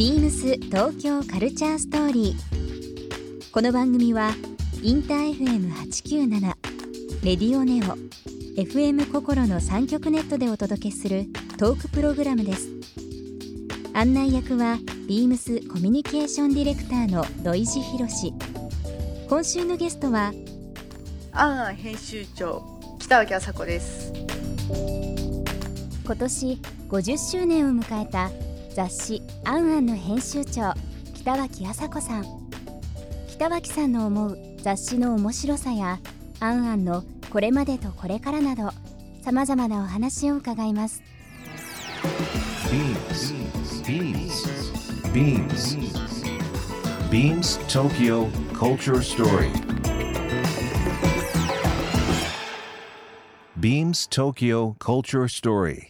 ビームス東京カルチャーストーリー。この番組はインター FM897 レディオネオ FM 心の三極ネットでお届けするトークプログラムです。案内役はビームスコミュニケーションディレクターの土井博志。今週のゲストはあん編集長北脇麻子です今年50周年を迎えた雑誌「あんあん」の編集長北脇麻子さん。北脇さんの思う雑誌の面白さや「あんあん」のこれまでとこれからなどさまざまなお話を伺います。BeamsBeamsBeamsTokyo Culture Story. Beams Tokyo Culture Story.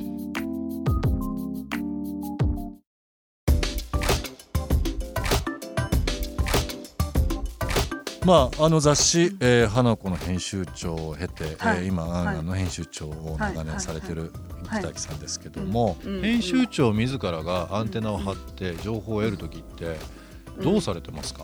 まあ、あの雑誌「えー、花子の編集長を経て、はい。えー今、はい。あの編集長を長年されてるはい。北脇さんですけども、編集長自らがアンテナを張って情報を得る時ってどうされてますか、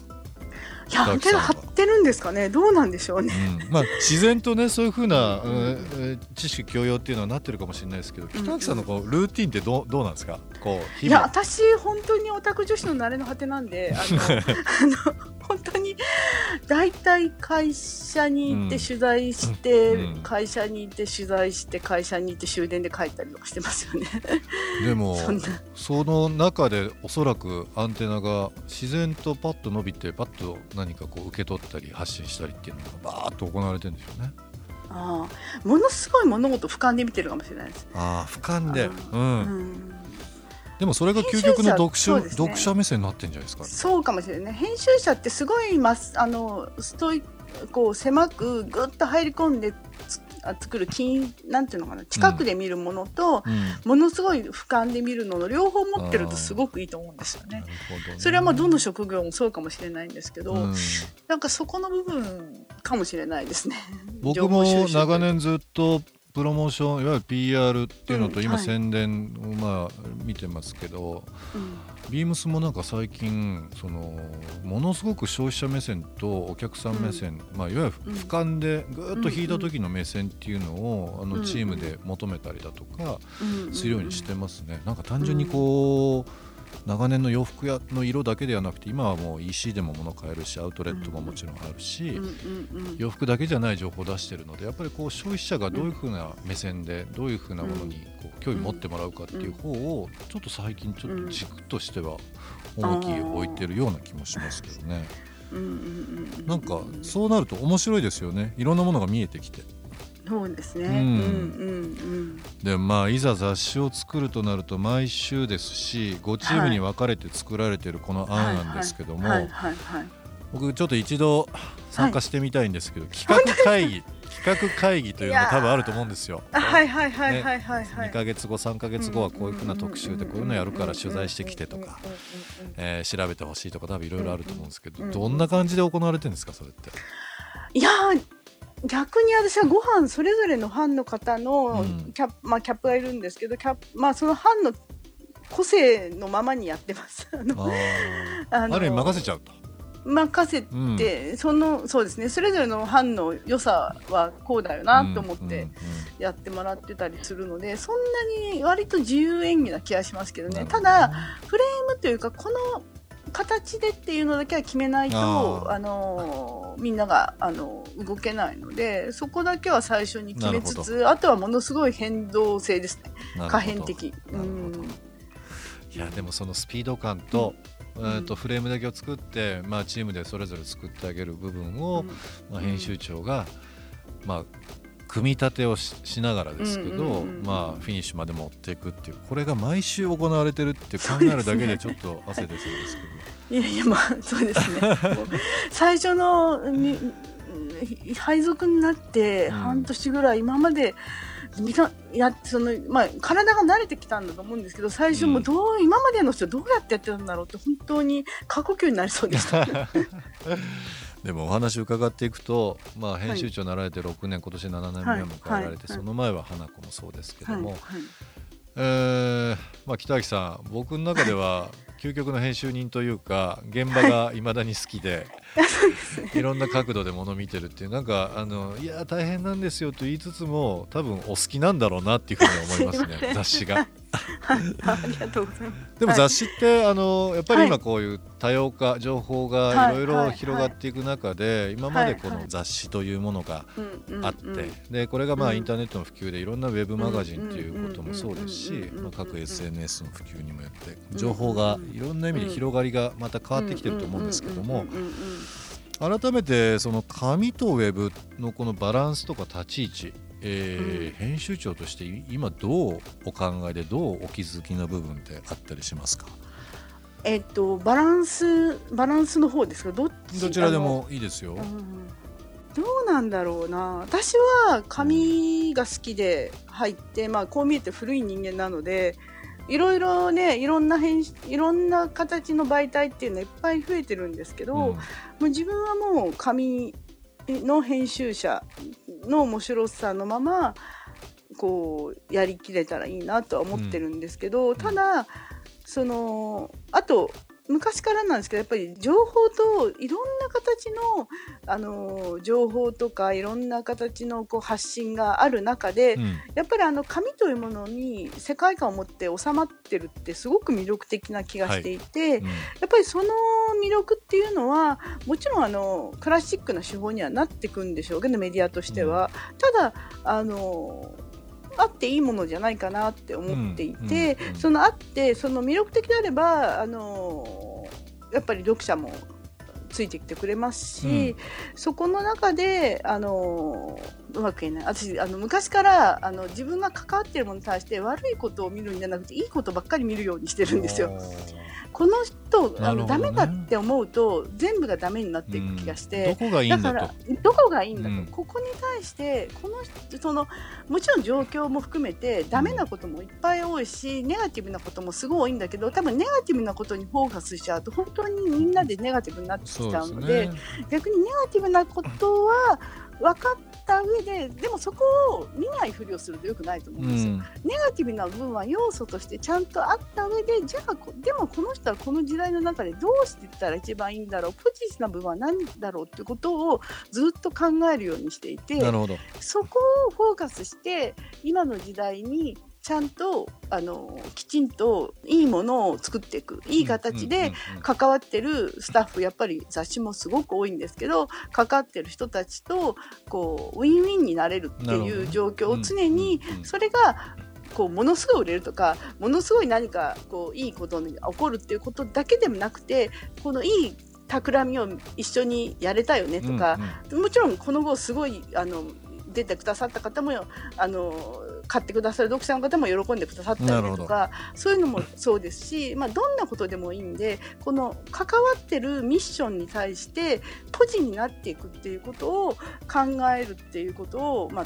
いやアンテナ張ってるんですかね？どうなんでしょうね。うん。まあ、自然とねそういうふうな、うんえー知識教養っていうのはなってるかもしれないですけど北脇さんのこうルーティンってどうどうなんですか？こう日いや々私本当にオタク女子の慣れの果てなんであの 大体会社に行ってうん取材して、うん。会社に行って取材して会社に行って終電で帰ったりとかしてますよね。でも その中でおそらくアンテナが自然とパッと伸びてパッと何かこう受け取ったり発信したりっていうのがバーッと行われてるんでしょうね。ああものすごい物事俯瞰で見てるかもしれないです、ああ俯瞰で、う、うん。ん、でもそれが究極の読書、ね。読者目線になってんじゃないですか。そうかもしれない。編集者ってすごいますあのストイこう狭くぐっと入り込んで作る金なんていうのかな近くで見るものと、うん、ものすごい俯瞰で見るのの両方持ってるとすごくいいと思うんですよね。ね。それはまあどの職業もそうかもしれないんですけど、うん。なんかそこの部分かもしれないですね。僕も長年ずっとプロモーションいわゆる PR っていうのと今うんはい。宣伝をまあ見てますけど、うん。ビームスもなんか最近そのものすごく消費者目線とお客さん目線、まあ、いわゆるうん。俯瞰でぐっと引いた時の目線っていうのを、あうんのチームで求めたりだとかうんするようにしてますね。なんか単純にこう長年の洋服屋の色だけではなくて今はもう EC でも物買えるしアウトレットももちろんあるし、洋服だけじゃない情報を出してるのでやっぱりこう消費者がどういうふうな目線でどういうふうなものにこう興味持ってもらうかっていう方をちょっと最近ちょっと軸としては重きを置いてるような気もしますけどね。なんかそうなると面白いですよね。いろんなものが見えてきてそうですね。ううんんうんでまあいざ雑誌を作るとなると毎週ですし5チームに分かれて作られてるこのうん。案なんですけども。僕ちょっと一度参加してみたいんですけど企画会議企画会議というのが多分あると思うんですよ。はいはいはいはいはいはい。2ヶ月後3ヶ月後はこういうふうな特集でこういうのやるから取材してきてとか、えー調べてほしいとか多分いろいろあると思うんですけど、うん。どんな感じで行われてるんですかそれって？いやー逆に私はご飯それぞれの班の方のうん。キャップ、まあキャップがいるんですけどキャップまあその班の個性のままにやってます。あのああのある意味任せちゃうと。任せうん。て、そのそうですね。それぞれの班の良さはこうだよなと思ってうんうんやってもらってたりするので、そんなに割と自由演技な気がしますけどね。ただフレームというかこの形でっていうのだけは決めないとあのみんながあの動けないのでそこだけは最初に決めつなつあとはものすごい変動性ですね。可変的。うん。いやでもそのスピード感と,、えーとフレームだけを作って、まあ、チームでそれぞれ作ってあげる部分を、うん。まあ、編集長が、まあ、組み立てをししながらですけど、うんうんうんうん。まあ、フィニッシュまで持っていくっていうこれが毎週行われてるって考えるだけでちょっと汗出そうですけど。いやいやまあそうですね。最初の配属になってうん。半年ぐらい今までやそのまあ、体が慣れてきたんだと思うんですけど最初もどう、今までの人どうやってやってたんだろうって本当に過呼吸になりそうでした。でもお話伺っていくと、まあ、編集長になられて6年、今年7年目を迎えられて、はい。はいその前は花子もそうですけども、はい。えーまあ、北脇さん僕の中では究極の編集人というか現場がいまだに好きで、いろんな角度でもの見てるっていうなんかあのいや大変なんですよと言いつつも多分お好きなんだろうなっていうふうに思いますね 雑誌が。はい。ありがとうございます。でも雑誌って、あのやっぱりはい。今こういう多様化情報がはいいろいろはい広がっていく中で、今までこはいの雑誌というものがうんうんあって、うんでこれがまあうんインターネットの普及でいろんなウェブマガジンっていうこともそうですしまあ各 SNS の普及にもよってうん情報がいろんな意味で広がりがまた変わってきてると思うんですけどもうんうんうんうん改めてその紙とウェブのこのバランスとか立ち位置えーうん。編集長として今どうお考えでどうお気づきの部分ってあったりしますか？えっとバランスバランスの方ですか？どっちどちらでもいいですよ。どうなんだろうな。私は紙が好きで入って、まあ、こう見えて古い人間なのでいろいろねいろんな編集いろんな形の媒体っていうのはいっぱい増えてるんですけど、うん。もう自分はもう紙の編集者の面白さのままこうやりきれたらいいなとは思ってるんですけど、ただそのあと昔からなんですけどやっぱり情報といろんな形のあの情報とかいろんな形のこう発信がある中で、うん。やっぱりあの紙というものに世界観を持って収まってるってすごく魅力的な気がしていて、うん。やっぱりその魅力っていうのはもちろんあのクラシックな手法にはなっていくんでしょうけどメディアとしては、ただあのあっていいものじゃないかなって思っていて、うんうんうんそのあってその魅力的であればあのやっぱり読者もついてきてくれますし、そこの中であのうまく言えない。私あの昔からあの自分が関わっているものに対して悪いことを見るんじゃなくていいことばっかり見るようにしてるんですよ。この人あの、ダメだって思うと全部がダメになっていく気がして、うん。どこがいいんだと。だからどこがいいんだと、うん。ここに対してこの人そのもちろん状況も含めてダメなこともいっぱい多いし、ネガティブなこともすごい多いんだけど多分ネガティブなことにフォーカスしちゃうと本当にみんなでネガティブになってきちゃうのでね。逆にネガティブなことは分かった上ででもそこを見ないふりをするとよくないと思うですよ。うんんネガティブな部分は要素としてちゃんとあった上でじゃあこでもこの人はこの時代の中でどうしていったら一番いいんだろうポジティブな部分は何だろうってことをずっと考えるようにしていて。そこをフォーカスして今の時代にちゃんとあのきちんといいものを作っていく。いい形でうんうんうん関わってるスタッフやっぱり雑誌もすごく多いんですけど関わってる人たちとこうウィンウィンになれるっていう状況を常にうんうんうん。それがこうものすごい売れるとかものすごい何かこういいことに起こるっていうことだけでもなくてこのいい企みを一緒にやれたよねとか、もちろんこの後すごいあの出てくださった方もあの買ってくださる読者の方も喜んでくださったりとかそういうのもそうですし、まあ、どんなことでもいいんでこの関わってるミッションに対してポジになっていくっていうことを考えるっていうことを、まあ、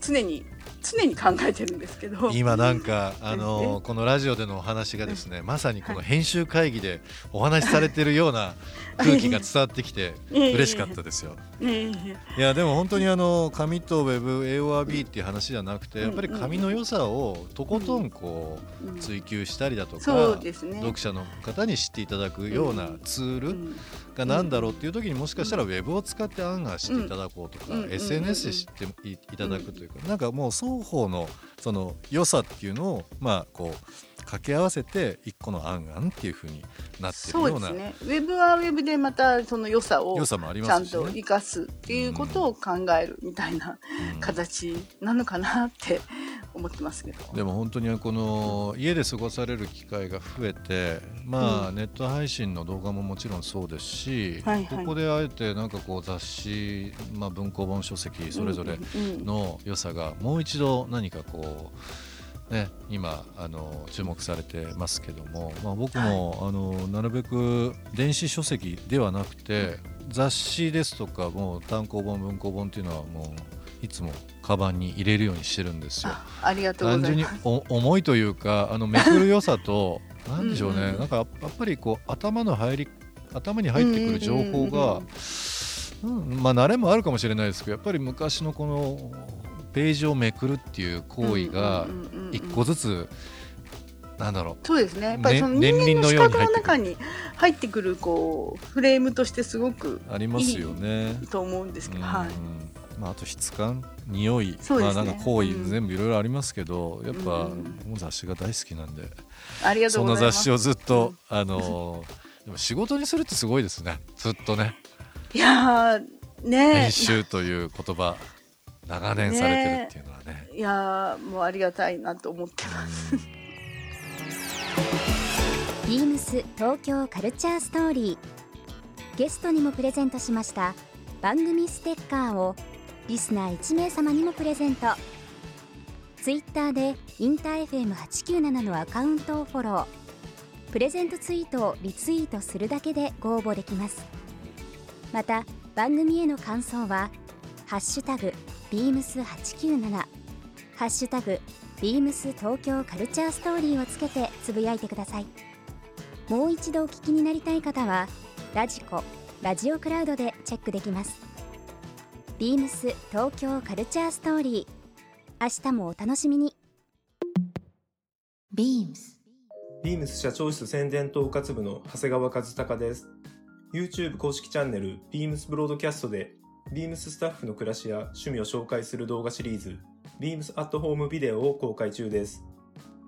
常に常に考えてるんですけど。今なんかあのこのラジオでのお話がですねまさにこの編集会議でお話しされてるような空気が伝わってきて嬉しかったですよ。ええ。いやでも本当にあの紙とウェブ AORB っていう話じゃなくてやっぱり紙の良さをとことんこう追求したりだとそうか。読者の方に知っていただくようなツールうんが何だろうっていう時にもしかしたらウェブを使って案が知っていただこうとかうん SNS で知っていただくというかなんかもう双方のその良さっていうのをまあこう掛け合わせて一個の案案っていうふうになってるそうようなですね。ウェブはウェブでまたその良さを良さもありちゃん。と生かすっていうことを考えるみたいなうん形なのかなって思ってますけど。でも本当にこの家で過ごされる機会が増えてまあ、うネット配信の動画ももちろんそうですし、はいはい。ここであえてなんかこう雑誌、まあ、文庫本書籍それぞれうん。うんの良さがもう一度何かこう、ね、今あの注目されてますけども、まあ、僕も、あのなるべく電子書籍ではなくて雑誌ですとかもう単行本文庫本っていうのはもういつもカバンに入れるようにしてるんですよ。あありがとうご単純に重いというかあのめくる良さと なんでしょうねうんうんなんかやっぱりこう頭の入り頭に入ってくる情報がうんまあ慣れもあるかもしれないですけどやっぱり昔のこのページをめくるっていう行為がうんうんうんうん一個ずつなんだろうそうですね。やっぱりそのね人間の視覚の中に入ってくるこうフレームとしてすごくありますよね。と思うんですけど、うんはい。まあ、あと質感匂い、ね。まあ、なんか行為、うん。全部いろいろありますけどやっぱ、うんもう雑誌が大好きなんでありがとそうございます。の雑誌をずっと、あのーでも仕事にするってすごいですね。ずっとね。いやーね。編集という言葉長年されてるっていうのはね。いやーもうありがたいなと思ってます。ビームス東京カルチャーストーリー。ゲストにもプレゼントしました番組ステッカーをリスナー1名様にもプレゼント。ツイッターでインター FM897 のアカウントをフォロー。プレゼントツイートをリツイートするだけでご応募できます。また番組への感想は「ハッシュタグビームス897」「ハッシュタグビームス東京カルチャーストーリー」をつけてつぶやいてください。もう一度お聞きになりたい方はラジコラジオクラウドでチェックできます。ビームス東京カルチャーストーリー明日もお楽しみに BEAMS ビームス社長室宣伝統括部の長谷川和孝です。YouTube 公式チャンネルビームスブロードキャストで、ビームススタッフの暮らしや趣味を紹介する動画シリーズ、ビームスアットホームビデオを公開中です。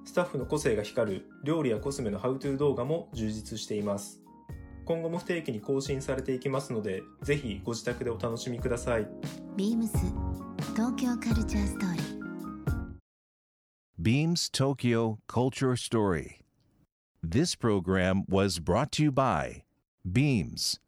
スタッフの個性が光る料理やコスメのハウトゥー動画も充実しています。今後も不定期に更新されていきますので、ぜひご自宅でお楽しみください。BEAMS 東京カルチャーストーリー Beams Tokyo Culture Story. This program was brought to you by Beams.